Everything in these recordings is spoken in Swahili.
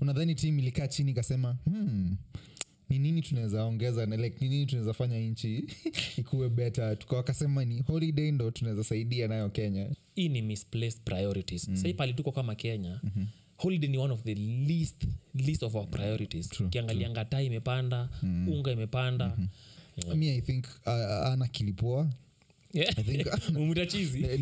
unadhani tim ilikaa chini ikasema hmm, ni nini tunaweza ongeza na like, ni nini tunaweza fanya nchi ikuwe beta tukawakasema ni holiday ndo tunaweza saidia nayo kenya hii ni misplaced priorities mm. sahii pali tuko kama kenya mm-hmm. holiday ni one of the least, least of our priorities ukiangalia ngataa imepanda mm. unga imepanda mm-hmm. mi i think uh, ana kilipoa umutachizi Eh,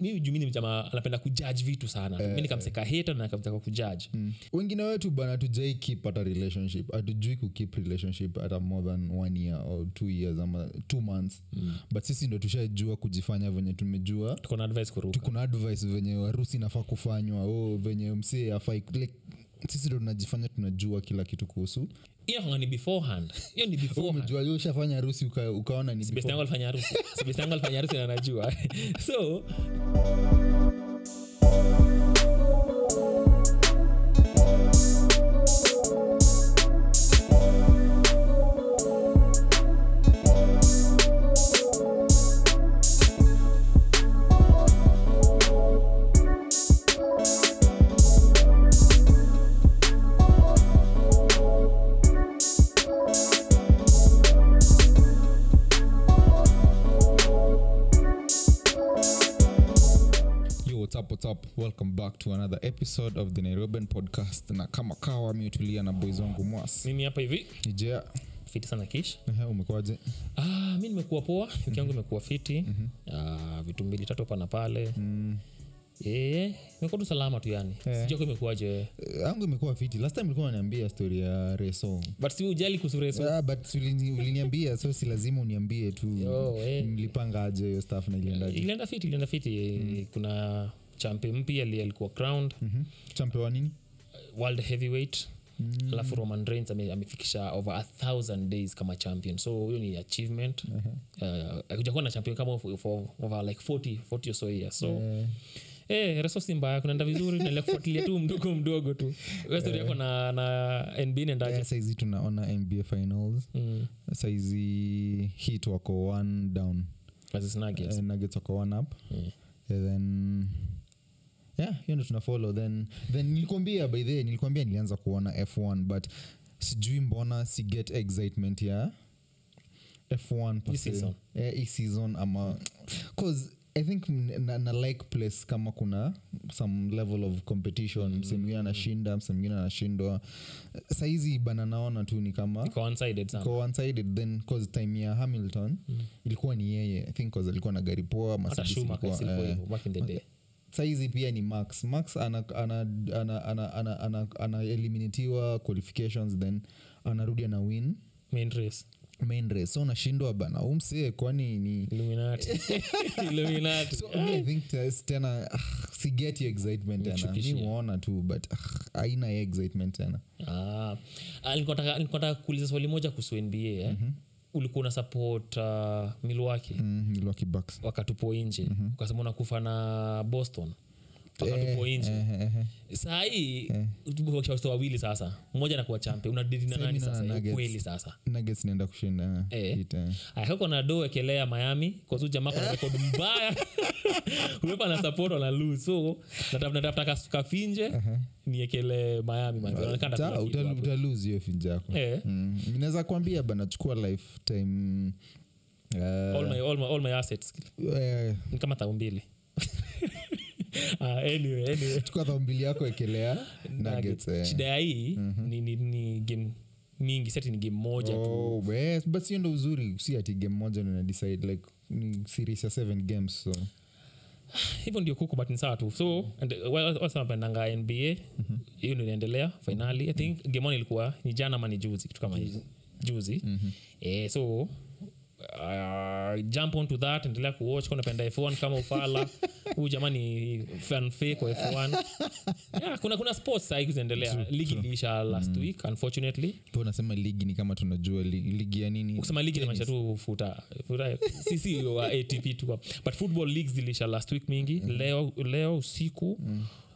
mimi juu mi ni mchama anapenda kujudge vitu sana. Mi nikamseka na nikamtaka kujudge. Wengine wetu bana tujai keep hata relationship. Hatujui kukeep relationship hata more than one year or two years ama two months. Mm. but sisi ndo tushajua kujifanya venye tumejua. Tukona advice kuruka. Advice venye harusi inafaa kufanywa. O venye msee afai like, sisi ndo tunajifanya tunajua kila kitu kuhusu. Hiyo kwanga ni beforehand. Hiyo ni beforehand. umejua ushafanya harusi uka, ukaona ni best yangu alifanya harusi. Si yangu alifanya harusi na najua so up? Welcome back to another episode of the Nairobian podcast. Na kama kawa miutulia na boys wangu mwas mimi hapa hivi? Ijea fiti sana kish. Ehe, umekuwaje? Ah, mi nimekuwa poa. Wiki yangu imekuwa fiti. Ah, vitu mbili tatu hapa na pale. Mm. Imekuwa tu salama tu yani. Sijako imekuwaje angu imekuwa fiti. Last time ulikuwa unaniambia story ya reso. But si ujali kuhusu reso. Yeah, but uliniambia so si lazima uniambie tu. Yo, eh. mlipangaje hiyo staff na iliendaje? Ilienda fiti ilienda fiti. Kuna champe mpya li alikuwa crowned. Mhm. champe wa nini? World heavyweight. Alafu roman reigns ame- amefikisha over a thousand days kama champion. So huyo ni achievement. Uh, akuja kuwa na champion kama for, for over like 40, 40 or so years. So Eh, reso si mbaya kunaenda vizuri naendelea kufuatilia tu mdogo mdogo tu. Wewe yako na, na nb nendaje yeah, saizi tunaona nba finals. Mm, saizi hit wako one down. Nuggets. Uh, nuggets wako one up. Yeah. And then yeah hiyo ndo tuna follow then then nilikwambia by the nilikwambia nilianza kuona f1 but sijui mbona si get excitement ya f1 per Hii se. season. Eh, hii season ama cause i think na, na like place kama kuna some level of competition mm. msee mwingine anashinda msee mwingine anashindwa saizi bana naona tu ni kama Iko one-sided sana. iko one-sided then cause time ya hamilton Mm. ilikuwa ni yeye i think cause alikuwa na gari poa hata Mercedes Schumacher ilikuwa, silikuwa eh, hivyo, back in the day saizi pia ni max. Max ana, ana, ana, ana, ana, ana, ana eliminatiwa qualifications then anarudi ana win. Main race. Main race. So nashindwa bana. Umsee kwani ni illuminati. Illuminati. So i think tena ah, excitement tena. Tu but ah, haina hiyo excitement tena. Ah, ah, nilikuwa nataka- kuuliza swali moja kuhusu nba eh? Ulikuwa una support uh, milwaki mm, Bucks. wakatupo nje. Ukasema unakufa na boston Eh, nje. eh, eh, watoto wawili sasa. Mmoja nakuwa champe unadidi na nani sasa? Nuggets. kweli sasa. Nuggets naenda kushinda hit, akako na do ekelea miami. Kazu jamaa kona rekod mbaya. Uwepa na support wana lose. So natafuta kas- kafinje niekele miami man. Inaonekana Ta- kuna kitu uta- hapo. utalose hiyo finje yako. Mm, inaweza kuambia bana chukua lifetime uh, all my- all my- all my assets. uh, ni kama thau mbili Ah, anyway, anyway. chukua dhambili yako ekelea nuggets eh. shida ya hii ni, ni, ni game mingi sati ni game moja tu. Oh, yes, but sio ndo uzuri si ati game moja ndo decide like ni series ya seven games so. Hivyo ndio kuku but ni sawa tu. So and, uh, wa- nba hiyo ndio inaendelea finali. I think game one ilikuwa ni jana ama ni juzi kitu kama juzi. Eh, so uh, jump onto that endelea kuwatch kunapenda f1 kama ufala. Huu jamani fanfake kwa f1 yeah, kuna kuna sports sahii zinaendelea. Ligi iliisha last week unfortunately. Po unasema ligi ni kama tunajua ligi, ligi ya nini? Kusema ligi namaanisha tu futa, futa sisi wa atp tu. But football leagues ziliisha last week mingi. Leo, leo usiku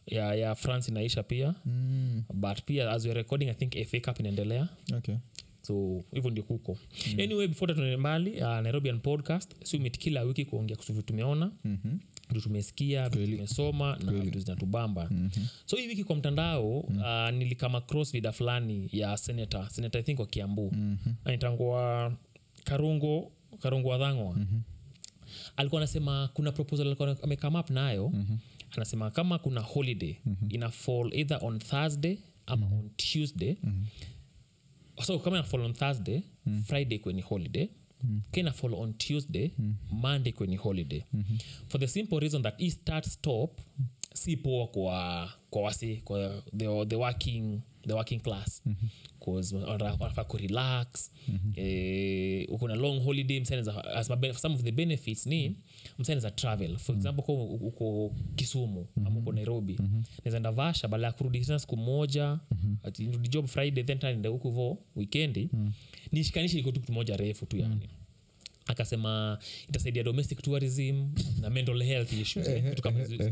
ya, ya france inaisha pia. Mm, but pia as we're recording i think fa cup inaendelea. Okay so hivyo ndio kuko anyway before tuende mbali uh, nairobian podcast si kila wiki kuongea kuhusu vitu tumeona Mhm. vitu tumesikia vitu tumesoma na vitu zinatubamba mm-hmm. so hii wiki kwa mtandao mm. uh, nilikama cross vida fulani ya senator senator i think wa kiambu mm-hmm. anaitangwa karungo karungo wadhangwa mm-hmm. alikuwa anasema kuna proposal alikuwa amekame up nayo mm-hmm. anasema kama kuna holiday mm-hmm. ina fall either on thursday ama mm-hmm. on tuesday mm-hmm so kama ina on thursday mm. friday kweni holiday mm. kina fall on tuesday mm. monday kweni holiday mm-hmm. for the simple reason that e start stop si poa kwa kwa wasi kwa the, the working the working class. Wanafaa kurelax eh, uko na long holiday some of the benefits ni msaneza travel. For example kwa uko kisumu ama uko nairobi naezaenda vasha baada ya kurudi tena siku moja nirudi job friday then tanaenda huku vo wikendi nishikanishe iko tu kitu moja refu tu yani akasema itasaidia domestic tourism na mental health issues.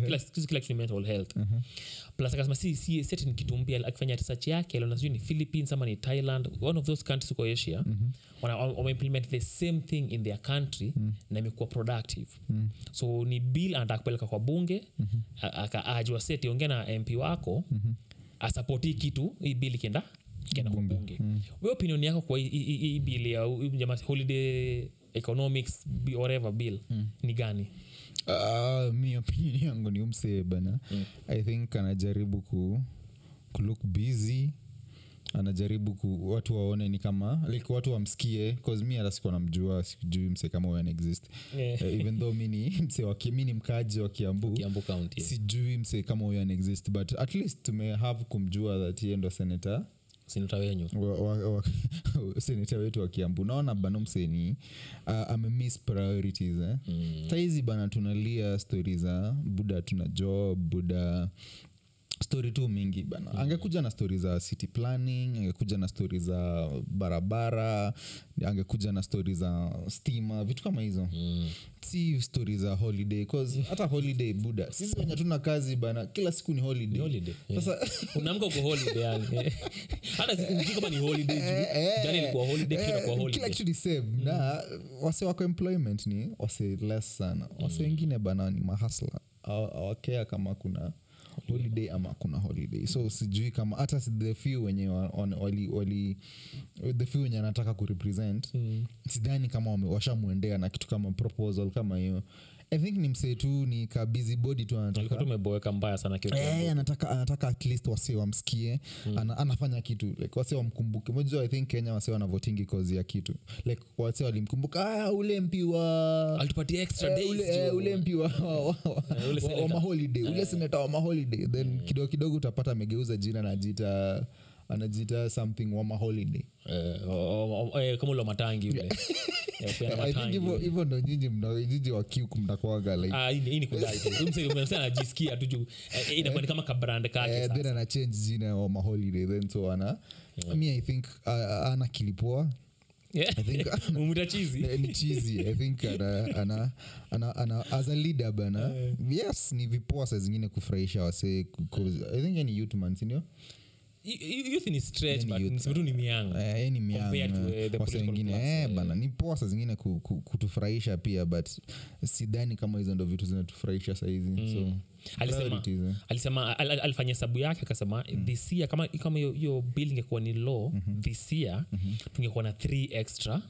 Kila kila kitu mental health. Plus akasema si si seti ni kitu mpya. Akifanya research yake aliona sijui ni philippines ama ni thailand one of those countries huko asia. Wana- wameimplement the same thing in their country na imekuwa productive. So ni bill anataka kupeleka kwa bunge. A- akaajwa seti ongea na mp wako. Asapoti kitu hii bill ikienda ikienda kwa bunge. we opinion yako kwa hii- bill ya jamaa holiday economics whatever bill ni gani? Uh, mi opinion yangu ni umsee bana. Mm. i think anajaribu ku, ku look busy. Anajaribu ku, watu waone ni kama like watu wamsikie cause mi hata sikuwa namjua sijui msee kama huyo anaexist. Yeah. uh, even though mi ni msee wa mi ni mkaji wa kiambu. Kiambu county sijui msee kama huyo anaexist but at least tumehave kumjua that yeye ndo senata sinata wenyu wa- wa- wa- seneta wetu wa kiambu naona bana mseni uh, amemiss priorities eh? mm. saizi bana tunalia stori za buda tuna job buda stori tu mingi bana. Mm. angekuja na stori za city planning angekuja na stori za barabara angekuja na stori za stima vitu kama hizo. Mm. si stori za holiday cause hata holiday buda sisi wenye tuna kazi bana kila siku ni holiday, holiday, yeah. sasa unaamka uko holiday yani. Hata si- kama ni holiday jana ilikuwa holiday kesho itakuwa holiday. kila kitu ni same. Na wase wako employment ni wase less sana. Wase wengine bana ni mahasla awakea kama kuna holiday ama kuna holiday so sijui kama hata the few wenye wali, wali the few wenye anataka kurepresent mm. sidhani kama washamwendea na kitu kama proposal kama hiyo i think ni msee tu ni ka busy body tu anataka. Alikuwa tu umeboeka mbaya sana Eh, anataka anataka at least wase wamsikie. Ana, anafanya kitu like wase wamkumbuke. Moja i think kenya wase wanavotingi kozi ya kitu. Like wase walimkumbuka ah, ule mpi wa alitupatia extra Eh, days ule, eh, ule mpi wa, wa, wa, wa, wa maholiday ule seneta wa maholiday. Then kidogo kidogo utapata amegeuza jina anajiita anajiita something wa maholiday Eh, eh, kama ula matangi ule. Hivyo ndo nyinyi mnajiji wa kiuku mnakwaga like. Ah, tu. Eh, inakuwa ni kama kabrand kakethen Eh, ana change jina wa maholiday then so ana mi i think uh, ana kilipoa Yeah. As a leader bana. Yes ni vipoa saa zingine kufurahisha wasee ni youthman sindio youth ni stretch but youth. ni Eh, ni eh, wengine eh, bana ni poa saa zingine ku, ku, kutufurahisha pia but sidhani kama hizo ndo vitu zinatufurahisha sahizi so alisema alisema al- al- alifanya hesabu yake akasema this year kama kama hiyo- bill ingekuwa ni law this year tungekuwa na three extra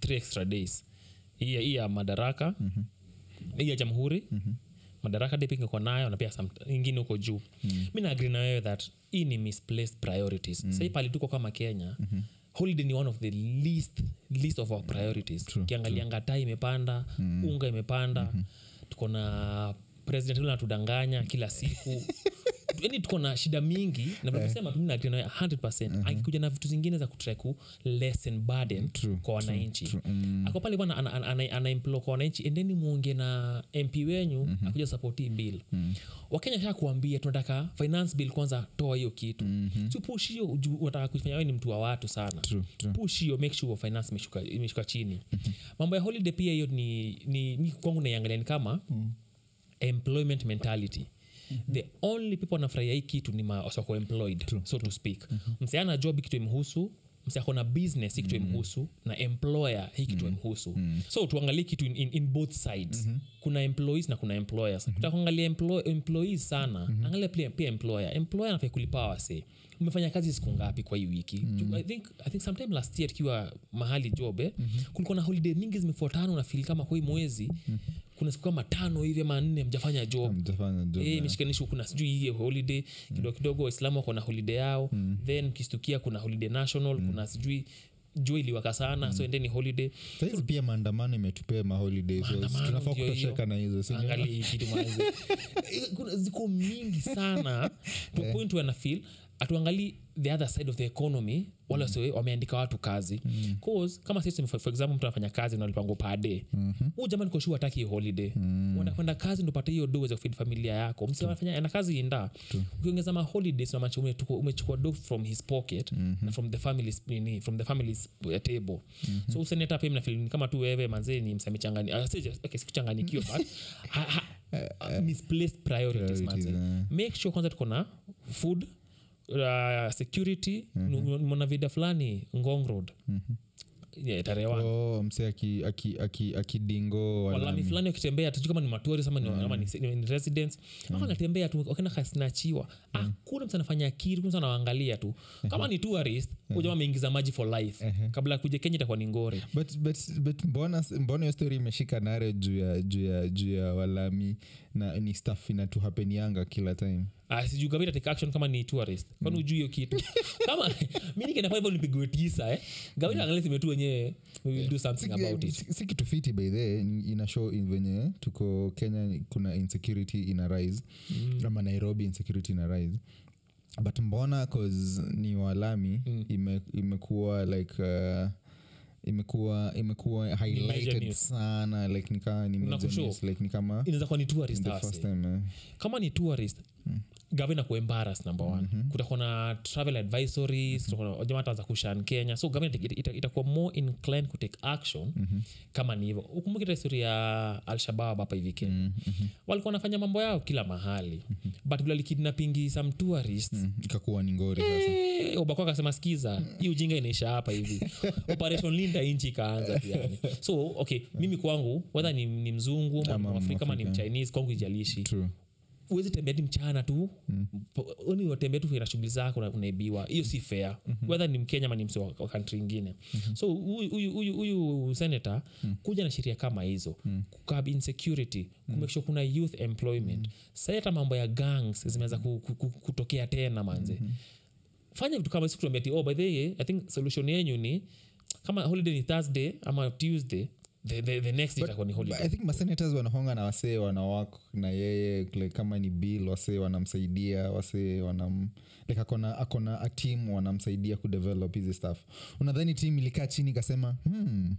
three extra days. Hii ya- madaraka hii ya jamhuri madaraka day ingekuwa nayo na pia ingine huko juu. Mi naagri na wewe that hii ni misplaced priorities. Sahii pali tuko kama kenya holiday ni one of the least, least of our priorities. Ukiangalia taa imepanda unga imepanda tuko na president natudanganya kila siku yani tuko na shida mingi na vyosema tu mimi na 100 akikuja na vitu zingine za kutrai ku lessen burden True, kwa wananchi. Mm. ako pale bwana anaemplo ana, ana, ana kwa wananchi endeni muonge na mp wenyu mm-hmm. akuja support bill mm. wakenya sha kuambia tunataka finance bill kwanza toa hiyo kitu mm-hmm. si push hiyo unataka kufanya ni mtu wa watu sana True, true. push hiyo make sure finance imeshuka, imeshuka chini mambo ya holiday pia hiyo ni, ni mi kwangu naiangalia ni kama employment mentality the only people wanafurahia hii kitu ni wako employed so to speak. Mseana job kitu imhusu msi ako na business hii kitu imhusu na employer hii kitu imhusu. So tuangalie kitu in, in, in both sides. Kuna employees na kuna employers. Mm kuangalia emplo, employees sana. Angalia pia, pia employer. Employer anafai kulipa wase. Umefanya kazi siku ngapi kwa hii wiki? Mm-hmm. I, think, i think sometime last year tukiwa mahali job eh, mm-hmm. kulikuwa na holiday mingi zimefuatana unafili kama kwa hii mwezi. Mm-hmm. Kuna siku kama tano hivi ama nne mjafanya job. E, Eh, kuna sijui hii holiday kidogo kidogo waislamu wako na holiday yao. Then mkistukia kuna holiday national kuna sijui jua iliwaka sana so endeni holiday. Saizi pia maandamano imetupea maholiday so Maandamano tunafaa ndio hiyo. kutosheka na hizo angalia hii kitu manze. Eh, ziko mingi sana. To a point where nafeel atuangalii the other side of the economy wala mm. wameandika watu kazi mm. cause kama sisi for, for example mtu anafanya kazi na ulipango pade mm-hmm. huu jamani koshu hataki holiday mm. kwenda kazi ndopate hiyo do weza kufeed familia yako msi anafanya ana kazi inda ukiongeza ma holidays na macho umechukua do from his pocket mm-hmm. na from the family nini from the family's uh, table mm-hmm. so useneta pia mnafeel kama tu wewe manzee ni msamechangani uh, okay, sikuchanganyikiwa but ha, ha, uh, misplaced priorities, Priorities, manzee eh. make sure kwanza tuko na food uh, security mm-hmm. mona fulani ngong road. Mm-hmm. yeah, Oh, mse akidingo aki, aki, akidingo walami fulani wakitembea tujui kama ni matoris ama ni, ama ni, ni, ni residents. Mm. wanatembea tu wakenda kasinachiwa hakuna mtu anafanya kiri mtu anawaangalia tu. Kama ni tourist mm. ameingiza maji for life. Kabla ya kuja kenya itakuwa ni ngore. But, but, but mbona mbona hiyo story imeshika nare juu ya juu ya juu ya walami na ni staff inatuhapenianga kila time? Ah, take action kama ni tourist. Kwani ujui hiyo kitu? Kama mi nikenda pale nipigwe tisa eh? Gavita angalia sime tu wenyewe we will do something about it. si, si kitu fiti by the ina show venye tuko kenya kuna insecurity ina rise. Mm. ama nairobi insecurity ina rise but mbona cause ni walami mm. ime, imekuwa like uh, imekuwa imekuwa highlighted sana like nikaa ni like ni kama inaweza kuwa ni tourist time eh. kama ni tourist gavana kuembaras number one. Mm-hmm. kutakuwa na travel advisories mm-hmm. jamaa ataanza kushan kenya. So gavana ita- ita- itakuwa more inclined kutake action mm-hmm. kama ni hivyo. Ukumbuki historia ya alshabab hapa hivi kenya. Mm-hmm. walikuwa wanafanya mambo yao kila mahali. Mm-hmm. but alikidnapingi some tourists. Mm-hmm Mm, ikakuwa ni ngori sasa. Eh, obako akasema skiza hii ujinga inaisha hapa hivi. Operation linda nchi ikaanza yani. So okay mimi kwangu wedha ni, ni mzungu mwafrika ama ni mchinese kwangu ijalishi true uwezi tembea ti mchana tu mm. watembea tu na shughuli zako unaibiwa hiyo si fair mm-hmm. wedha ni mkenya ama ni mse wa, wa kantri ingine mm-hmm. so huyu- senata mm. kuja na sheria kama hizo mm. kukab insecurity mm. kumake kuna youth employment mm. sai hata mambo ya gangs zimeweza ku, ku, ku, kutokea tena manze mm-hmm fanya vitu kama sikuambia ti oh, by the way, i think solution yenyu ni kama holiday ni thursday ama tuesday the, the, the next itakuwa ni holiday. I think masenators wanahonga na wasee wanawak na yeye like, kama ni bill wasee wanamsaidia wasee wanam like akona akona a team wanamsaidia kudevelop hizi stuff. Unadhani team ilikaa chini ikasema hmm,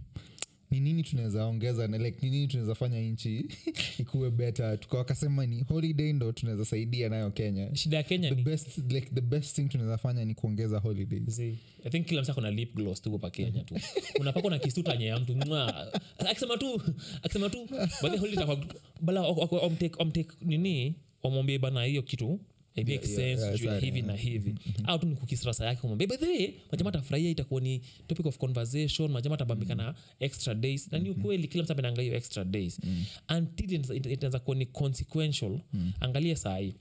ni nini tunaweza ongeza na like ni nini tunaweza fanya nchi ikuwe better? Tuka wakasema ni holiday ndo tunaweza saidia nayo kenya. Shida ya kenya the ni best, like, the best thing tunaweza fanya ni kuongeza holidays. Zi, i think kila msa na lip gloss tu hapa kenya tu. Unapako na kisu tanye ya mtu. Mwa akisema tu akisema tu baadhi holiday bala omtake omtake nini? Wamwambie bana hiyo kitu it makes Yeah, yeah, sense yeah, yeah, hivi yeah. na hivi mm-hmm. au tu ni kukisrasa yake kumwambia by the way majama atafurahia itakuwa ni topic of conversation. Majama atabambika na extra days. Na ni ukweli kila mtu amenanga hiyo extra days. Mm-hmm. until itaanza kuwa ni consequential. Angalia sahii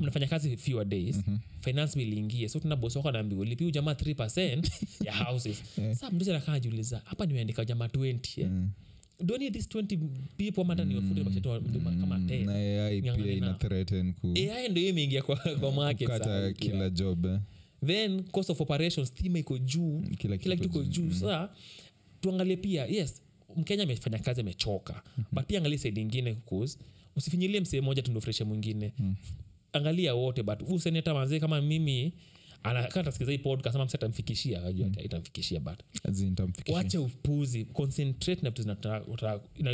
mnafanya kazi fewer days mm-hmm. finance bill ingie so tuna bosi wako anaambiwa lipiu jamaa 3 ya houses sa mdozi anakaa jiuliza hapa nimeandika jamaa 20 eh? do Need this 20 people ama niwafute bashatu wa- kama 10 na ai Ng'ang'ana pia ina nao. threaten ku ai ndo hiyo imeingia kwa, kwa market kata kila job eh. then cost of operations stima iko juu. Kila kila kitu iko juu. saa tuangalie pia yes mkenya amefanya kazi amechoka. But pia angalie saidi ingine cause usifinyilie msee moja tundofreshe mwingine. Angalia wote but useneta manzee kama mimi anakatasikiza hii podcast ama mse atamfikishia ajua mm. itamfikishia but As in, nitamfikishia. wacha upuzi concentrate na vitu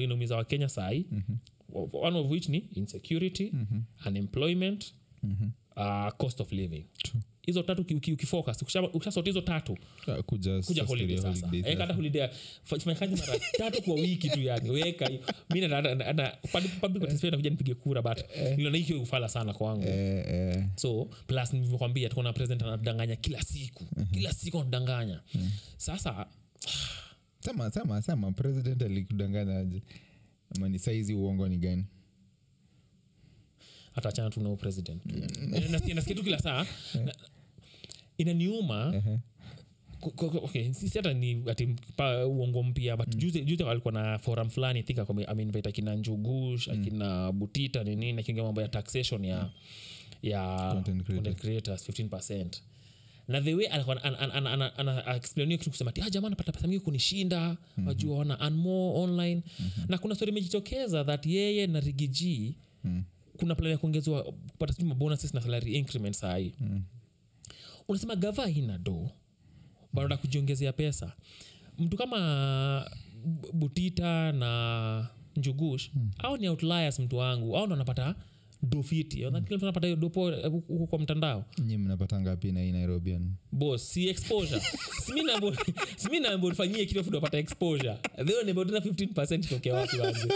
inaumiza wakenya sahii one of which ni insecurity unemployment uh, cost of living True. Hizo tatu uki- uki- ukifocus. Ukishasoti hizo tatu Ah, kuja kuja holiday sasa. Eh, kata holiday fanya kazi mara tatu kwa wiki tu yani weka mi participation nakuja nipige kura but niliona hiyo ufala sana kwangu. Eh, eh. so plus nimekwambia tuko na president anadanganya kila siku. Kila siku anadanganya. Sasa sema sema sema president alikudanganya aje? Ama ni saizi uongo ni gani hataachana tu nao president. Nasikia- tu kila saa. Inaniuma okay, sisi hata ni ati uongo mpya but juzi, juzi walikuwa na forum fulani think ameinvite akina njugush akina butita ninini akiongea mambo ya taxation ya ya Content creators. content creators 15 na the way alikuwa ana- ana- ana- ana- ana- anaexplain kitu kusema ti ah, jamaa anapata pesa mingi kunishinda. Wajua ona and more online. Na kuna story imejitokeza that yeye na rigiji kuna plan ya kuongezwa kupata sijui mabonuses na salary increment sahii. Unasema gava hina do baada kujiongezea pesa. Mtu kama butita na njugush au ni outliers mtu wangu. Au ndo anapata dofiti kila mtu anapata hiyo dopo eh, kwa mtandao. Nyi mnapata ngapi na hii nairobian bos si exposure. Simi nambo nifanyie kitu fudo pata exposure. Theo nimbo tena 15% itoke wapi wazi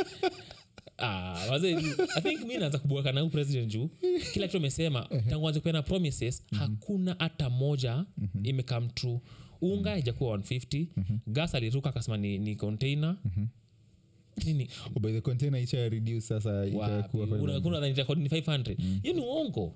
Ah, wazee, i think mi naanza kubuaka president juu. Kila kitu amesema tangu anze kupeana promises hakuna hata moja imecome true. Unga ijakuwa 150 gas aliruka akasema ni, ni container nini? Oh, by the container isha reduce sasa hundred. ni 500 hiyo ni uongo.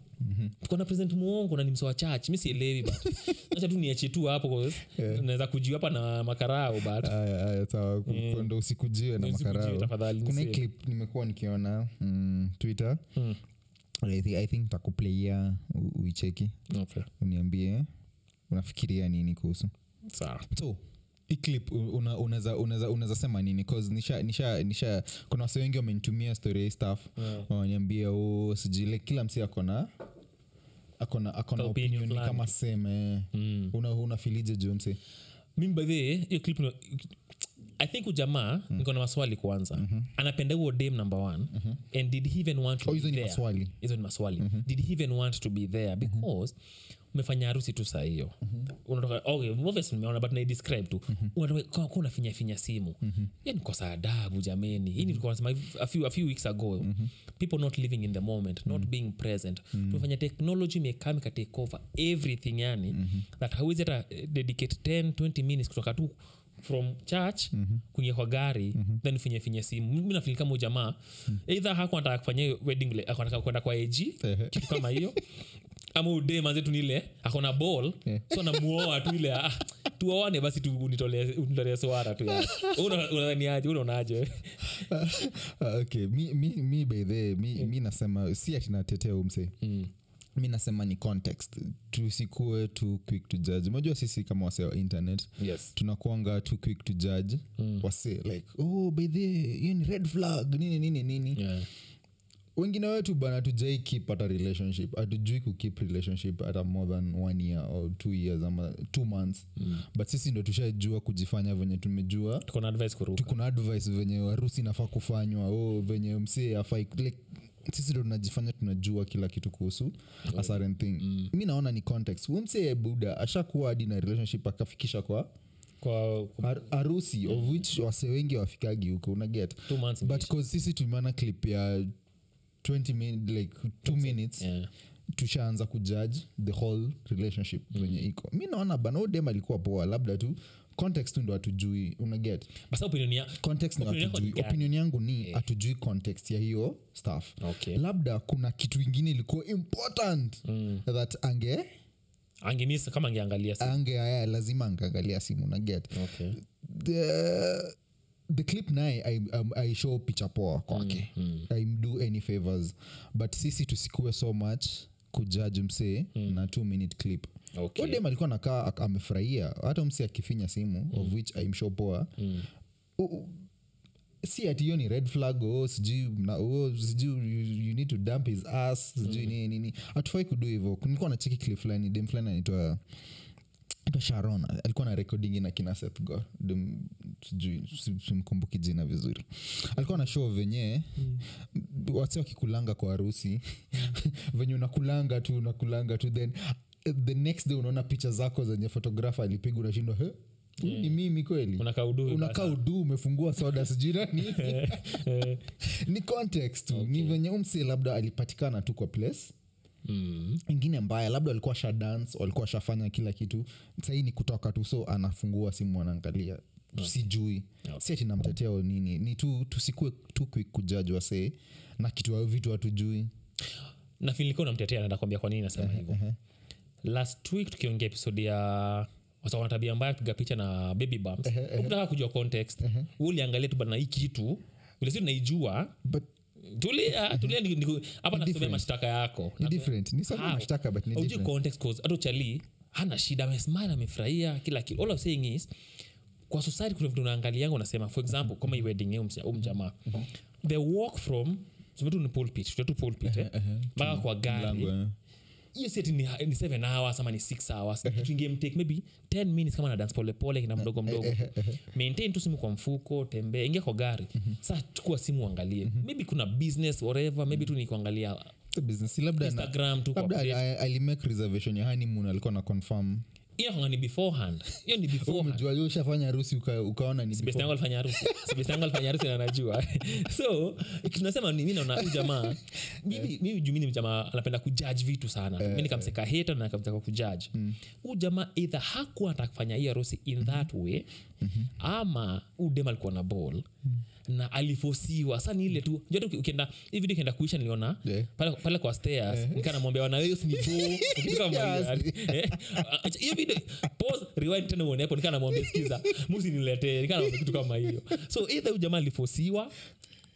Tuko na president muongo na ni msoa church. Mi sielewi but. Acha tu niachie tu hapo 'cause naweza kujiwa hapa na makarao but. Aya, aya, sawa. Ndo usikujiwe na makarao. kuna clip nimekuwa nikiona mm, twitter. Mm. I thi- i think takuplaia uicheki okay. Uniambie unafikiria nini kuhusu? Sawa. So hii clip unaweza una- una sema nini? Cause nisha, nisha, nisha kuna wase wengi wamenitumia story hii stuff. Yeah. wananiambia u sijile kila msi akona akona akona opinion kama seme Mm. una unafilije jonse mimi by hiyo clip i think ujamaa niko na maswali kwanza. Anapenda huo dam number one. And did he even want to Oh, hizo ni maswali. hizo ni maswali. Did he even want to be there? Because umefanya harusi tu saa hiyo. Unatoka okay, obviously nimeona but naidescribe tu. Unatoka kwa kwa unafinya finya simu. Ni kosa adabu jameni. Hii nilikuwa nasema a few, a few weeks ago. People not living in the moment not being present. Tumefanya technology imekam take over everything yani that hawezi hata dedicate 10 20 minutes kutoka tu from church mm-hmm. kuingia kwa gari mm-hmm. then finye finye simu mi nafili kama ujamaa jamaa mm-hmm. eidha haku anataka kufanya wedding le- anataka kwenda kwa eji kitu kama hiyo ama ude manzetu nile akona ball Yeah. so namuoa tu ile ah, tuoane basi tu unitolee swara tu. Unadhaniaje unaonaje okay mi, mi, mi by mi, mi, mi nasema si atinatetea umse mm. Mi nasema ni context. Tusikue too quick to judge. Unajua sisi kama wase wa internet yes. tunakuanga too quick to judge. Mm. wase like oh by hiyo ni red flag nini nini nini. Yeah. wengine wetu bana tujai keep hata relationship. Hatujui kukeep relationship hata more than one year or two years ama two months. Mm. but sisi ndo tushajua kujifanya venye tumejua. Tukona advice kuruka. Advice venye harusi inafaa kufanywa. O venye msee afai like, sisi ndo tunajifanya tunajua kila kitu kuhusu a certain thing. Mm. mi naona ni context. Umsee buda ashakuwa hadi na relationship akafikisha kwa kwa kwa har- harusi of which wase wengi wafikagi huko unaget two months but cause sisi tumeona clip ya 20 min, like two minutes yeah. tushaanza kujudge the whole relationship venye iko. Mi naona bana huyu dem alikuwa poa labda tu context ndo hatujui unaget opinion ni hatujui yangu ni hatujui context ya hiyo staff Okay. labda kuna kitu ingine ilikuwa important mm. that ange angemisa kama angeangalia simu. ange aya lazima angeangalia simu naget okay the, the clip naye aishow um, picha poa kwake mm, mm. imdo any favors but sisi tusikue so much kujudge msee mm. na two minute clip Okay. dem alikuwa nakaa amefurahia. Hata msi akifinya simu mm. of which imsho sure poa. Mm. si ati hiyo ni red flag oh, sijui oh, sijui you, you need to dump his ass sijui nini nini hatufai kudu hivo nilikuwa na cheki clip fulani dem fulani anaitwa anaitwa sharon. Alikuwa na recording na kina Seth go. Sijui simkumbuki jina vizuri. Alikuwa na show venye mm. wasi wakikulanga kwa harusi. Venye unakulanga tu unakulanga tu then the next day unaona picha zako zenye fotografa alipigwa unashindwa huh? huyu ni mimi kweli? Unakaa uduu udu umefungua soda sijui ni context tu. Ni venye umsi labda alipatikana tu kwa place. Mm. ingine mbaya labda walikuwa sha dance walikuwa shafanya kila kitu. Sahii ni kutoka tu so anafungua simu anaangalia. Sijui. Si ati namtetea nini. Ni tu tusikue tu quick kujaji wasee. Na kitu vitu hatujui. Nafilikuwa namtetea naenda kuambia kwa nini nasema hivyo last week tukiongea episode ya wasawana tabia mbaya kupiga picha na baby bumps. Ukutaka kujua context. Uh uliangalia tu bana hii kitu? Vile si tunaijua but tulia tulia ni- ni- hapa nasomea mashtaka yako. Context cause hata uchali hana shida amesmile amefurahia kila kitu. All I'm saying is kwa society kuna vitu unaangalianga unasema for example kama hii wedding ya mjamaa the walk from sumetu ni pulpit tumetu pulpit eh, mpaka kwa gari. eh. Hiyo seti ni, ni seven hours ama ni six hours. Inge maybe 10 minutes kama na dance polepole kina mdogo mdogo. maintain tu simu kwa mfuko tembea ingia kwa gari. Saa chukua simu uangalie. Maybe kuna business whatever maybe tu ni kuangalia business labda alimake reservation ya honeymoon alikuwa na confirm hiyo ni beforehand. Hiyo ni beforehand. ushafanya harusi uka, ukaona ni best yangu alifanya harusi. Best yangu alifanya harusi na najua so tunasema ni mi naona jamaa. Mimi mimi juu mi ni mjamaa anapenda kujudge vitu sana. Mi nikamseka hata na nikamseka kujudge. Huyu jamaa either hakuwa anataka kufanya hii harusi in that way ama huyu dem alikuwa na ball na alifosiwa. Sa ni ile tu. Tu ukienda hii video ikienda kuisha niliona Yeah. pale, pale kwa stairs nikaa namwambia hiyo sinivo hiyo video pause rewind tena uone hapo. Nikaa namwambia sikiza nikaa namwambia kitu kama hiyo. So either huyu jamaa alifosiwa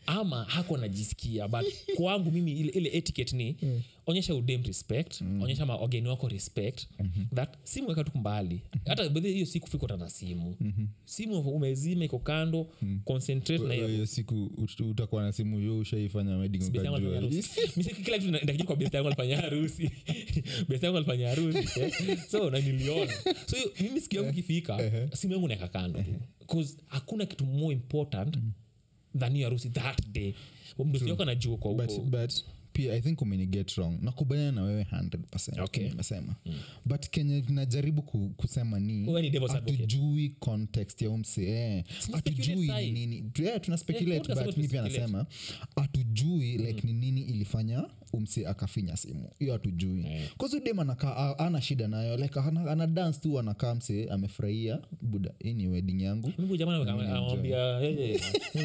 ama hako najisikia but kwangu mimi ile, ile etiquette ni onyesha udem respect onyesha maogeni wako respect that simu weka tu mbali. Hata bedhi hiyo siku fikota na simu. Simu umezima iko kando concentrate na hiyo. siku utakuwa na simu yo ushaifanya wedding Best yangu ukajua. alifanya harusi. Mi si kila kitu ndakijua kwa best yangu alifanya harusi. Best yangu alifanya harusi eh. so na niliona. So mimi siku yangu ikifika simu yangu naeka kando tu. Bcause hakuna kitu more important than hiyo harusi that day. Mdosi wako anajua kwa huko pia i think umeniget wrong nakubaliana na wewe 100 Okay. mm. but kenye najaribu ku, kusema ni atujui ni devil's advocate. context ya umse eh. Hatujui speculate nini yeah, tuna speculate podcast but mi pia nasema hatujui like ni nini ilifanya umse akafinya simu. Hiyo hatujui. Yeah. kazudem anakaa ana shida nayo. Like ana, ana dance tu anakaa mse amefurahia. Buda hii ni wedding yangu. Anamwambia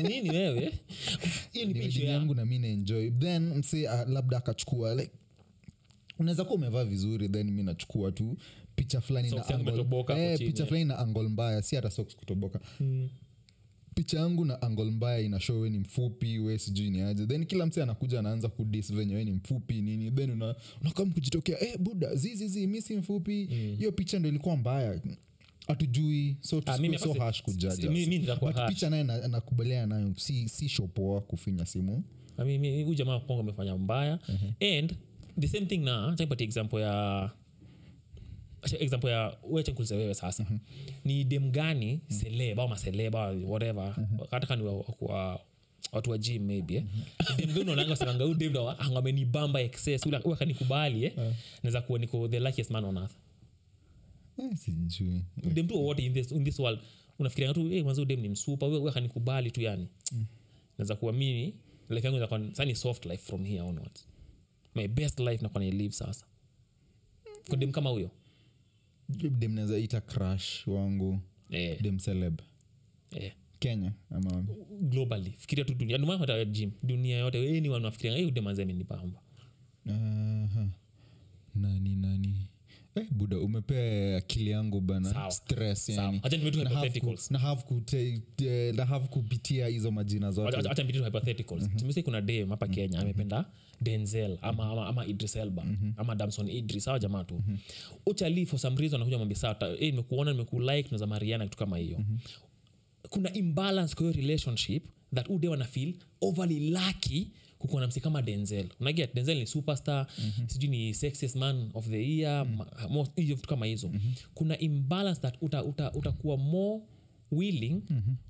nini wewe? Wedding yangu na mi naenjoy. Then mse uh, labda akachukua like unaweza kuwa umevaa vizuri then mi nachukua tu. Picha fulani na angle- eh, picha fulani na angle mbaya si hata socks kutoboka picha yangu na angle mbaya inashow we ni mfupi we sijui ni aje. Then kila mse anakuja anaanza kudis venye we ni mfupi nini. Then una, unakam kujitokea eh, buda zizizi mi si mfupi. Hiyo picha ndo ilikuwa mbaya. Hatujui so, Ah, mimi so, so hapa si- harsh kujaja si- mi- mi nitakuwa But harsh. picha naye nakubaliana nayo si, si shopoa kufinya simu. Huyu jamaa kongo amefanya mbaya. And the same thing na chapatia example ya example ya wechenkuliza wewe sasa. Ni dem gani seleb au maseleb au whatever hata kani wa, wa, watu wa gym maybe eh. dem gani unaonanga usemanga huyu dem ndo anga amenibamba excess akanikubali eh. Naweza kuwa niko the luckiest man on earth. Eh, sijui. Dem tu wowote in this, in this world. Unafikiria tu hey, mwanzo dem ni msupa akanikubali tu yani. Naweza kuwa mimi life yangu sasa soft life from here onwards. My best life nakuwa nailive sasa. Kwa dem kama huyo dem naweza ita crash wangu. Yeah. dem celeb. Eh, kenya ama globally. Fikiria tu dunia. Ndio hata gym. Dunia yote ni wanafikiria hey, Aha. nani nani? Eh, buda umepea akili yangu bana. Stress yani. Na eh, kupitia hizo majina zote. Hypotheticals. Tumese kuna dem hapa kenya amependa denzel ama, ama, ama idris elba ama damson idris awa jamaa tu. Uchali for some reason anakuja mwambia saa hey, nimekuona nimekulike naza mariana kitu kama hiyo. Kuna imbalance kwa hiyo relationship that ude wana overly lucky kukuwa na msi kama denzel. Unaget denzel ni superstar sijui ni sexiest man of the year mm-hmm. vitu kama hizo. Kuna imbalance that utakuwa uta, uta more willing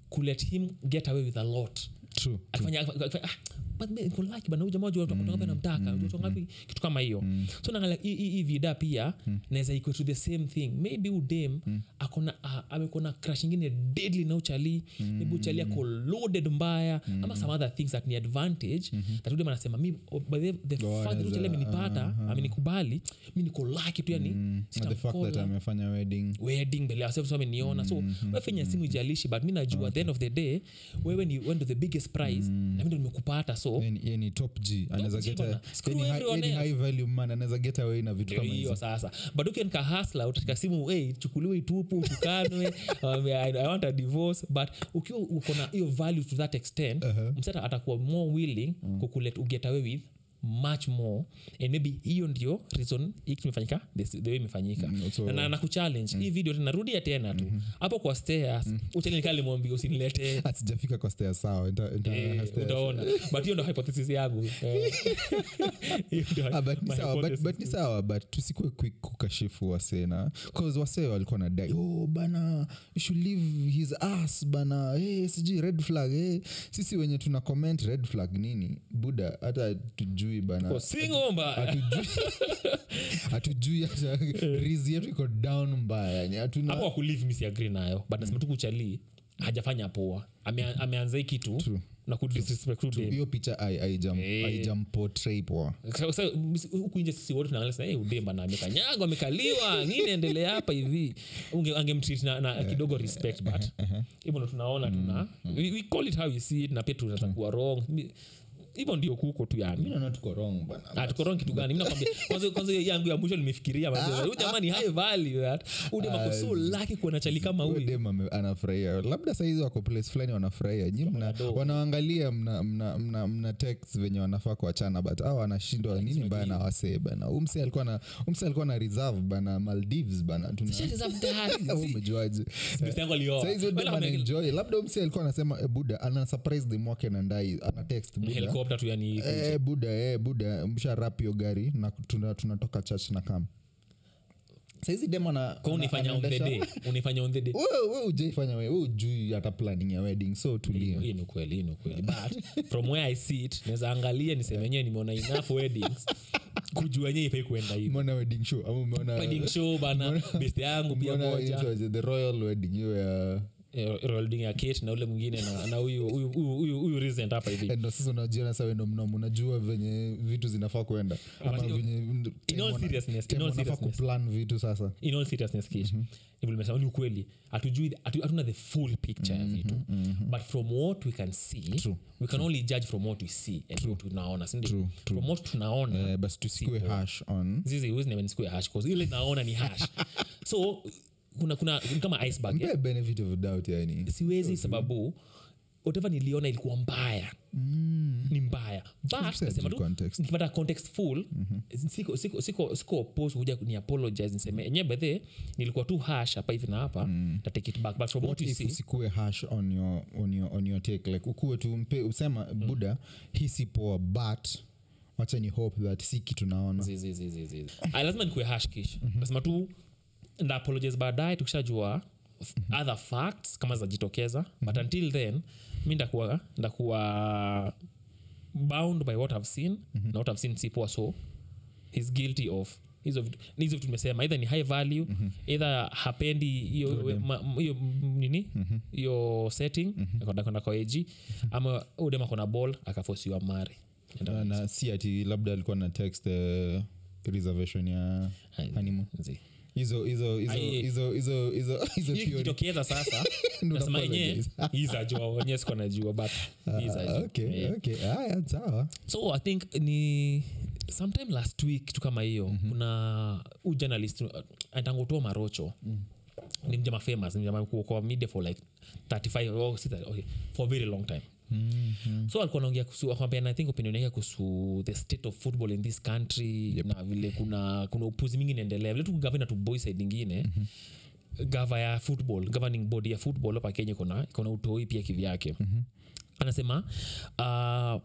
kulet him get away with a lot. True. akifanya akifanya- ah, but me, bana huyu jua watu wangapi namtaka watu wangapi kitu kama hiyo. So naangalia hii- hii hii vida pia naweza equate to the same thing. Maybe udem akona uh, amekona crash ingine deadly na uchali maybe uchali ako loaded mbaya ama some other things that ni advantage. That udem anasema mi by the, the fact that uchali amenipata amenikubali mi niko lucky tu yani Na the fact that amefanya wedding. Wedding mbele ya watu wameniona. So wefenya simu ijalishi but mi najua at the end of the day wewe ni wendo the biggest prize na mi ndo nimekupata. So Ni- yeye ni top g anaweza G bana. Screw yeye ni high- everyone else. high anaweza get away na vitu kama hiyo hizo sasa but ukienka hasla utashika simu hey, chukuliwe itupu utukanwe um, I, i want a divorce but ukiwa uko na hiyo value to that extent uh-huh. atakuwa more willing mm. kukulet uget away with much more and maybe hiyo ndio reason imefanyika the, way imefanyika. Mm, so- na, kuchallenge hii video narudia tena tu. Hapo kwa stairs mm. uchalinikalimwambia usiniletee asijafika kwa stairs sawa Eh, utaona. But hiyo ndo hypothesis yangu. Eh. Ah, but ni sawa but, tusikue quick kukashifu wasena bcause wasee walikuwa na dai oh bana you should leave his ass bana. Hey, sijui red flag hey. sisi wenye tuna comment red flag nini? Buda hata tujui bana. Kwa single mbaya hatujui. Hatujui hata rizi yetu iko down mbaya yani hatuna hapo nayo but nasema tu hajafanya poa. Ame, ameanza hii kitu True. na hiyo picha Eh. huku nje sisi wote tunaangalia sana, "Eh, udemba na amekanyagwa amekaliwa nini endelea hapa hivi? Angemtreat na, na kidogo respect but hivyo ndo tunaona tuna we, we call it how we see it na pia tunatakuwa kuwa wrong hivyo ndio kuko tu yanitukorong Ah, kitu gani? Mi kwanza kwanza hiyo yangu ya mwisho nimefikiria mazee. jamani high value that udem so lucky kuona chali kama anafurahia. Labda sahizi wako place fulani wanafurahia. Nyi mna, wanaangalia mna, mna, mna, mna text venye wanafaa kuachana but au anashindwa nini mbaya na wasee bana. Umse alikuwa na umse alikuwa na reserve bana maldives bana. Tuna She deserve that. Wewe umejuaje? Best yangu alioa. saizi anaenjoy labda umse alikuwa anasema e, buda ana surprise dem wake na ndai ana text buda helicopter tu yani Eh, buda eh, buda msha rap hiyo gari na tuna- tunatoka church na kam saizi dem ana kwa unifanya on the day? Unifanya on the day? We ujaifanya we ujui hata planning ya wedding so tulia. Hii ni ukweli hii ni ukweli but from where i sit naweza angalia niseme nimeona enough weddings. Kujua enyewe ifai kuenda hivi. Wedding show? Ama umeona wedding show bana best yangu pia moja. the royal wedding hiyo ya Eh, ya kate na ule mwingine na na huyu recent hapa hivi. Eh, ndo sasa unajiona sa wendo mnom unajua venye vitu zinafaa ama seriousness. kuplan vitu sasa. In all seriousness kish hivyo nimesema ni ukweli hatujui hatuna the full picture ya vitu. but from what we can see True. we can only judge from what we see and what tunaona sindio True, true. from what tunaona basi tusikue hash on zizi huwezi nisikue hash 'cause ile naona ni hash. So kuna kuna kama iceberg yeah? benefit of doubt yani. Siwezi sababu whatever niliona ilikuwa mbaya. Mm. ni mbaya. But nasema tu nikipata context full siko siko siko kuja ni apologize niseme enyewe bedhe nilikuwa tu hash hapa hivi na hapa mm. take it back. But from what what you see on your, on your, on your take? Like ukuwe tu mpe usema buda hii si poa but wacha ni hope that si kitu naona. Ah, lazima nikue hash kish nasema tu apologize baadaye tukishajua f- other facts kama zinajitokeza but until then mi ndakuwa ndakuwa bound by what i've seen. Na what i've seen sipoa so he's guilty of hizo vitu ni tumesema either ni high value either hapendi hiyo nini? Hiyo mm-hmm. setting akwenda kwenda kwa ag ama udema kona ball akafosiwa mari na, na si ati labda alikuwa na text uh, reservation ya honeymoon. Zi. Hizo hizo hizo hizo hizo hizo hizo Hiyo theory. ikitokeza sasa nasema yenyewe izajua wenyewe sikuwa najua but Ah, izajua okay, okay. Haya, sawa so i think ni sometime last week tu kama hiyo mm-hmm. kuna huu journalist uh, marocho mm. ni mjama famous ni mjama kwa- media for like 35 oh, okay, for very long time mm-hmm. so alikuwa naongea kuhusu akwambia think opinion yake kuhusu the state of football in this country yep. na vile kuna kuna upuzi mingi inaendelea vile tu gavana tu boy side ingine mm-hmm. gava ya football governing body ya football hapa kenya ikona ikona utoi pia kivyake mm-hmm. anasema uh,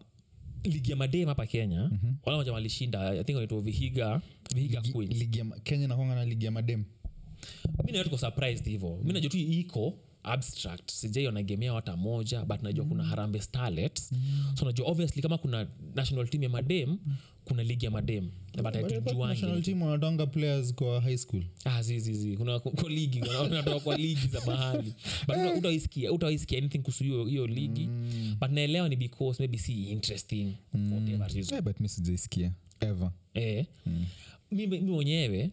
ligi ya madem hapa kenya mm-hmm. wala moja walishinda i think wanaitwa vihiga vihiga Ligi- ligi ya kenya nakwanga na ligi ya madem mi nayo tuko surprised hivo mi najua tu iko abstract. Sijaiona hata moja but najua kuna harambe starlets. So najua obviously kama kuna national team ya madem kuna ligi ya madem. But But I thought hatujuangi national team wanatanga players kwa high school. Ah, kuna kwa ligi. Kwa ligi za but uta- utawaisikia utawaisikia anything kuhusu hiyo hiyo ligi. But naelewa ni because maybe si interesting for whatever reason. Yeah, but mi sijaisikia. Ever. Eh, mm. mi mwenyewe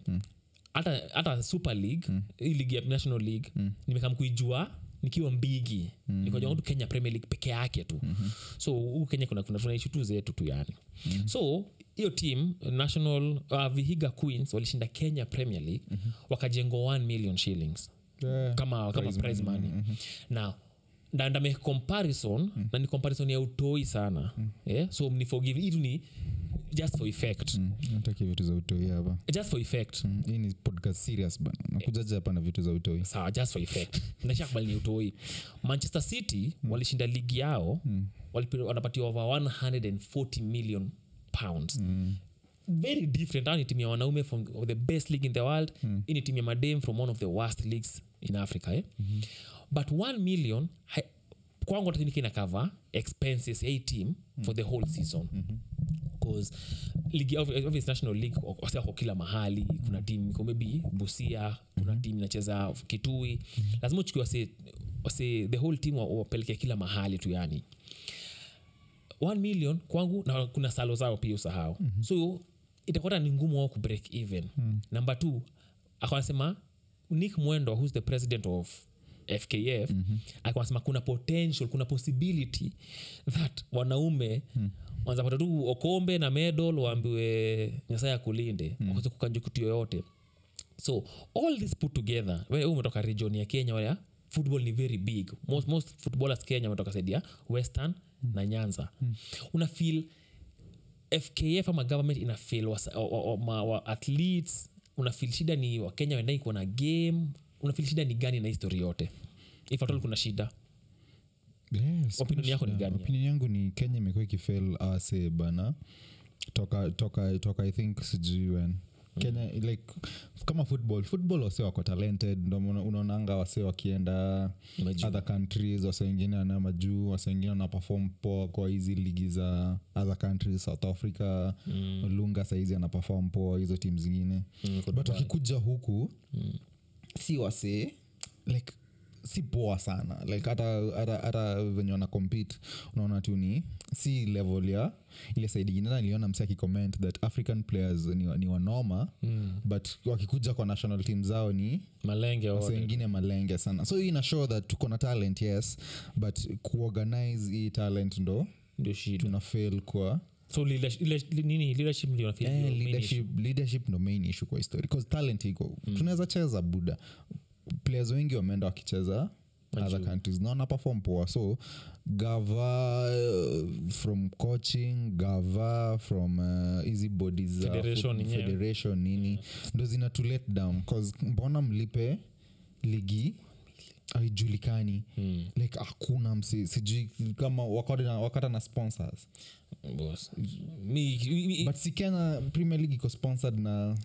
hata hata super league hii ligi ya national league nimekam kuijua nikiwa mbigi mm. nikajua tu kenya premier league peke yake tu mm-hmm. so huku kenya kuna, kuna tunaishi tu zetu tu yani mm-hmm. so hiyo team national uh, vihiga queens walishinda kenya premier league mm-hmm. wakajengwa 1 million shillings yeah. kama kama Prize money, money now na ndame comparison na ni comparison ya utoi sana yeah? so mniforgive hitu ni just for effect. Mm, nataki vitu za utoi hapa. Just for effect. Mm, hii ni podcast serious bana. Nakujaja hapa na vitu za utoi? Sawa just for effect. Nashakubali ni utoi. Manchester city walishinda ligi yao mm. wanapatiwa over 140 million pounds. Very different. Ni timu ya wanaume from the best league in the world. Mm. ini timu ya madam from one of the worst leagues in africa eh? but 1 million kwangu ina cover expenses hii team for the whole season ligi obvious national league wasi wako kila mahali. Kuna timu iko maybe busia kuna timu inacheza kitui. Lazima uchukue wase, wase the whole team wapelekea kila mahali tu yani. One million kwangu na kuna salo zao pia usahau. Mm-hmm. so itakuwa ni ngumu wao kubreak even. Mm. number two akanasema nick mwendo who's the president of fkf mm-hmm. akanasema kuna potential kuna possibility that wanaume mm wanzapata tu okombe na medal waambiwe nyasaye akulinde mm. wakaweza kukanja kitu yoyote so all this put together umetoka region ya kenya ya football ni very big most, most footballers kenya wametoka saidi ya western mm. na nyanza mm. una feel fkf ama government ina feel wa, wa, wa, wa, wa athletes una feel shida ni wakenya wendai kuwa game una feel shida ni gani na histori yote ifatol kuna shida Yes, Opinion yako ni gani? opinion yangu ni kenya imekuwa ikifail ase bana. Toka toka toka i think sijui when. Kenya like kama football football wase wako talented ndo unaonanga wase wakienda Majuu. other countries wase wengine wana majuu wase wengine wana perform poa kwa hizi ligi za other countries south africa mm. lunga saizi ana perform poa hizo tim zingine. Mm, but wakikuja huku si wasee like si poa sana. Like hata venye wana compete unaona tu ni si level ya ile saidi ingine. Niliona msi akicomment that african players ni, ni wanoma mm. but wakikuja kwa national team zao ni malenge wengine malenge sana. So hii ina show that tuko na talent yes but kuorganize hii talent ndo ndio shida. tuna fail kwa so leadership, nini leadership ndio Eh, leadership, leadership ndo main issue kwa history. Bcause talent iko. Tunaweza cheza buda players wengi wameenda wakicheza other countries. Na wana poa. So gava uh, from coaching gava from uh, hizi bodies za Federation foot- yenyewe. federation nini. Ndo zina to let down. Cause mbona mlipe ligi haijulikani. Mm, like hakuna msi sijui kama wakata na, wakata na sponsors. Boss. Mi- mi- mi- but si kenya premier league iko sponsored na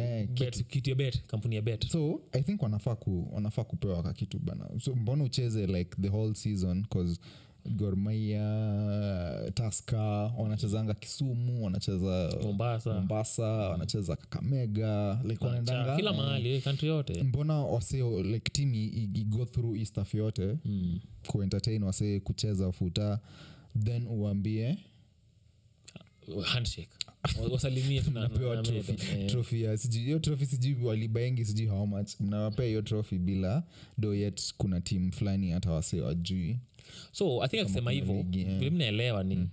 eh, kitu. ya bet kampuni ya bet. So i think wanafaa ku, wanafaa kupewa kakitu bana. So mbona ucheze like the whole season gormaia taska wanachezanga kisumu wanacheza mombasa mombasa wanacheza kakamega like wanaendanga kila mahali eh, country yote mbona wasee like team i- i- i go through hii stuff yote Mm. kuentertain wasee kucheza futa then uambie handshake trophy medal. Eh. sijui walibaengi sijui how much mnawapea hiyo trofi bila do yet kuna tim fulani hata wase wajui so i think akisema hivyo vile mnaelewa ni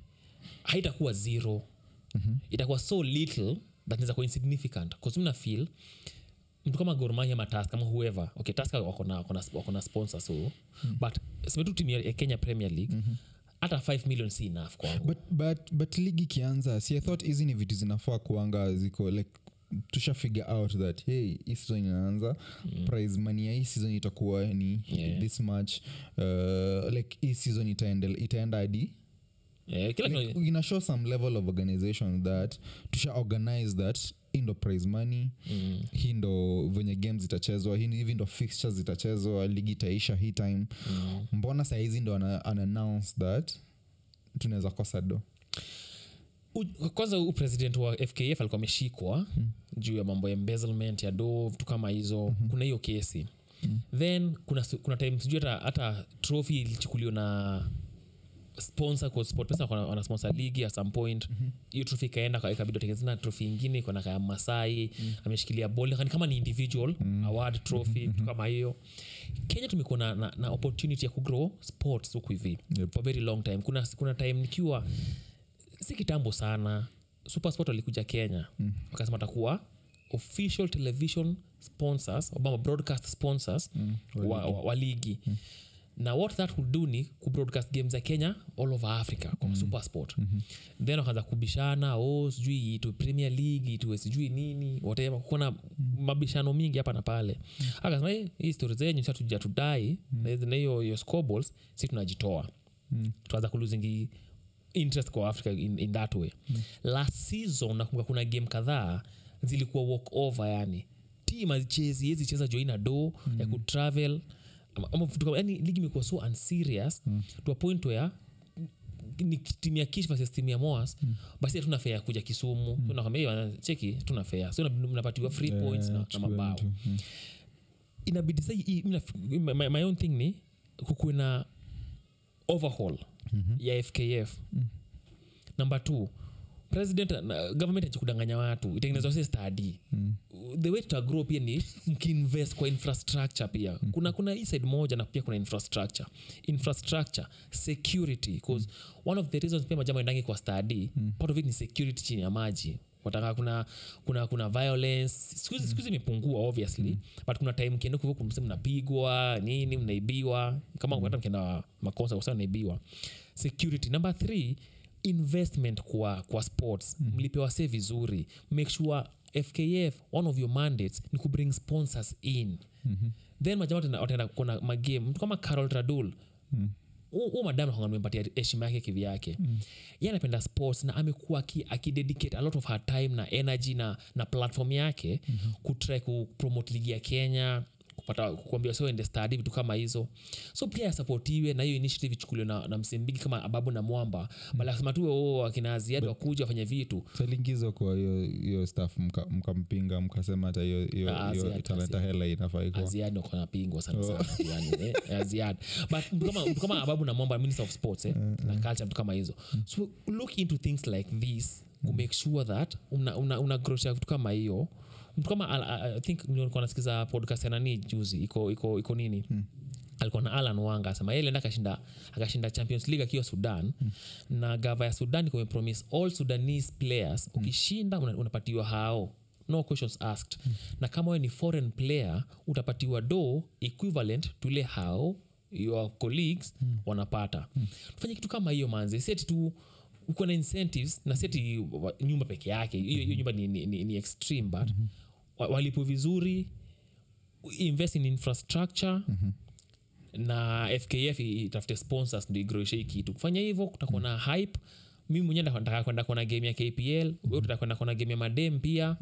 haitakuwa zero. Itakuwa so little that inaweza kuwa insignificant. Bcause mna feel mtu kama gormahia ama task kama whoever okay task wako na- sponsor so but simetu timu ya ya kenya premier league hata 5 million si enough kwangu. But, but, but ligi ikianza si i thought hizi ni vitu zinafaa kuanga ziko like tusha figure out that hey hii season inaanza mm. prize money ya hii season itakuwa ni Yeah. this much uh, like hii season itaenda itaenda hadi Eh, like, inashow some level of organization that tusha organize that hii ndo prize money Mm. hii ndo venye games zitachezwa hii- hivi ndo fixtures zitachezwa ligi itaisha hii time Mm. mbona sahizi ndo ana, ana announce that tunaweza kosa do U- kwanza huu president wa fkf alikuwa ameshikwa mm. juu ya mambo ya embezzlement ya do vitu kama hizo mm-hmm. kuna hiyo kesi mm. then kuna, kuna time sijui hata, hata trophy ilichukuliwa na sponsor kwa sport pesa wana- wana sponsor ligi at some point hiyo mm-hmm. trophy ikaenda ikabidi trophy ingine iko na kaya masai mm. ameshikilia ni kama ni individual mm. award trophy mm-hmm. kama hiyo kenya tumekuwa na, na, na opportunity ya kugrow sports huku hivi Yep. for very long time kuna, kuna time nikiwa si kitambo sana supersport walikuja kenya mm. wakasema watakuwa official television sponsors obama broadcast sponsors mm. wa, wa, wa ligi mm. na what that would do ni kubroadcast game za kenya all over africa kwa mm. supersport mm-hmm. then wakaanza kubishana o sijui itwe premier league itwe sijui nini whatever kuna mabishano mingi hapa na pale mm. akasema "Eh, hii stori zenyu sa tuja tudai mm. na hiyo hiyo si tunajitoa mm. tuanza kuluzingi interest kwa africa in, in that way mm. last season nakumbuka kuna game kadhaa zilikuwa walk over yani tim azichezi yezi cheza joina do mm. ya kutravel yani ligi imekuwa so unserious mm. to a point where ni timu ya kish versus timu ya moas mm. basi hatuna fea ya kuja kisumu mm. tunakwambia cheki tuna fea so mnapatiwa free points na, na mabao inabidi sa my- my own thing ni kukuwe na overhaul mm-hmm. ya fkf mm. number two president uh, government achi kudanganya watu itengenezwa se stadi mm. the way tutagrow pia ni mkiinvest kwa infrastructure pia mm. kuna kuna hii side moja na pia kuna infrastructure infrastructure security bcause mm. one of the reasons pia majambo endangi kwa stadi mm. part of it ni security chini ya maji wataka kuna kuna kuna violence. Sikuzi sikuzi imepungua obviously. Mm. but kuna time kienda kuvo kumse mnapigwa nini mnaibiwa. Kama hata mkienda makosa kwa mnaibiwa security. Number three investment kwa kwa sports. Mm. mlipewa se vizuri. Make sure fkf one of your mandates ni kubring sponsors in. Mm-hmm. then majama wataenda- kuna magame mtu kama carol tradul. Mm huu madam nakwanga nimempatia heshima yake kivyake mm. ye anapenda sports na amekuwa akidedicate a lot of her time na energy na, na platform yake mm-hmm. kutry kupromote ligi ya kenya kupata kuambia sio ende vitu kama hizo. So pia yasapotiwe na hiyo initiative ichukuliwe na, na msembigi kama ababu na mwamba. Mm. bala kusema tu oh, akina aziadi wakuja wafanye vitu. Salingizwa kwa hiyo hiyo staff mka- mkampinga mkasema hata hiyo Ah, talenta hela inafaa wako napingwa sana sana yani, eh, but mtu kama, mtu kama ababu na mwamba minister of sports eh, na culture vitu kama hizo. So look into things like this to make sure that una, una, una grosha vitu kama hiyo mtu kama I- think nilikuwa nasikiza podcast ya nani juzi iko iko iko nini alikuwa na alan wanga asema yeye lienda akashinda akashinda champions league akiwa sudan mm. na gava ya sudan kumepromise all sudanese players ukishinda una, unapatiwa hao no questions asked mm. na kama wewe ni foreign player utapatiwa do equivalent tule hao your colleagues mm. wanapata mm. tufanye kitu kama hiyo manze seti tu uko na incentives na seti nyumba peke yake hiyo hiyo nyumba ni, ni, ni, ni extreme but mm-hmm. Walipo vizuri invest in infrastructure mm-hmm na fkf itafute sponsors ndo igroeshe hii kitu kufanya hivyo kutakuwa na hype mimi mwenyewe nataka kwenda kuona game ya kpl we utakwenda kuona game ya madem pia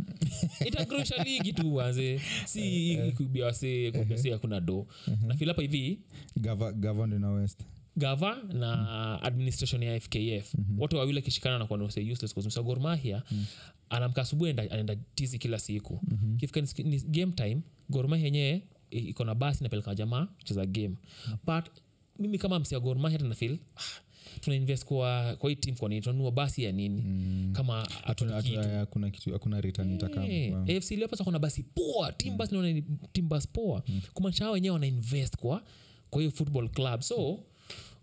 itagroesha ligi tu wanze si kubia wase hakuna do na hapa hivi Gava- in west gava na administration ya fkf mm-hmm. wote wawili akishikana na kuwa useless kwa anamka asubuhi anaenda- tizi kila siku. Mm-hmm. kifika ni, ni game time gormahia yenyewe iko na basi napeleka jamaa cheza game. But mimi kama msia gormahia hata nafil ah, tuna invest kwa, kwa hii team nini? Tunanua basi ya nini? Mm. kama hakuna kitu hakuna return itakama Eh, Wow. afc leopards kuna basi poa team basi naona ni team basi poa. Kumaanisha hao wenyewe wana invest kwa kwa hiyo football club. So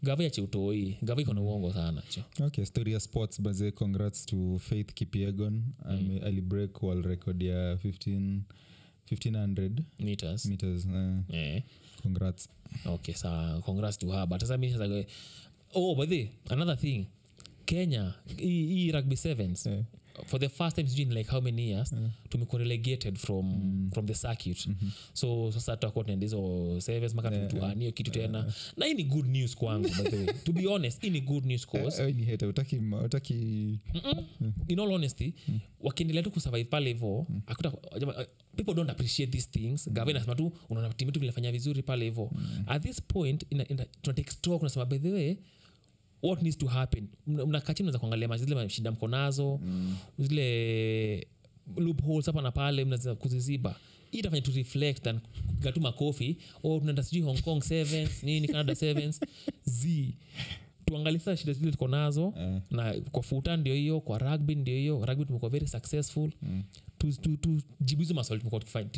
gava ya cheutoi gava iko na uongo sana cho okay story ya sports baze congrats to faith kipiegon mm. alibreak wall record ya 15 1500 meters. meters uh, yeah. congrats. Okay sa congrats to her. But sasa oh by the another thing. Kenya hii rugby sevens Eh. For the first time sijui like how many years tumekuwa relegated from, from the circuit. So sasa tutakuwa tunaenda hizo service maka yeah. kitu tena. Na hii ni good news kwangu by the way. To be honest hii ni good news cause. Eh, utaki... Mm-mm. utaki in all honesty wakiendelea tu kusurvive pale hivo akuta jama- people don't appreciate these things. Gava inasema tu unaona timu tu vilifanya vizuri pale hivo at this point tunatake stock unasema by the way what needs to happen? Mna- mnakaa chini mnaweza kuangalia zile shida mko nazo zile loopholes hapa na pale mnaweza kuziziba. Hii itafanya tu reflect and gatu makofi o tunaenda sijui hong kong sevens nini canada sevens z. Tuangalie sasa shida zile tuko nazo Eh. na kwa futa ndio hiyo kwa rugby ndio hiyo rugby tumekuwa very successful. Mm. tujibu tu, tu, hizo maswali tumekuwa tukifanya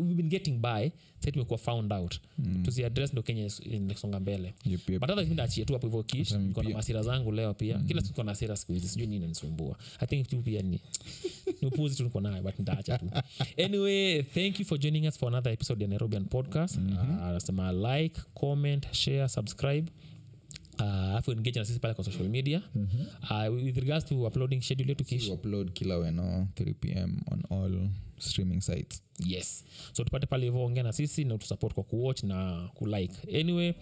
we've been getting by sai tumekuwa found out. Mm. tuziaddress ndo kenya is- inasonga mbele. Yep, yep. otherwise mi ndaachia tu hapo hivyo kish niko na masira zangu leo pia. Kila siku niko na hasira siku hizi sijui nini nisumbua i think tu pia ni ni upuzi tu niko nayo but nitaacha tu. Anyway thank you for joining us for another episode ya nairobian podcast. Uh, like comment share subscribe. Uh, engage na sisi pale kwa social media. Uh, with regards to uploading schedule yetu kish. Upload kila weno 3 pm on all streaming sites. Yes. So tupate pale hivyo ongea na sisi na utusupport kwa kuwatch na kulike. Anyway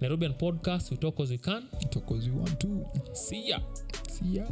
nairobian podcast we talk as we can. Talk as we want to. See ya. See ya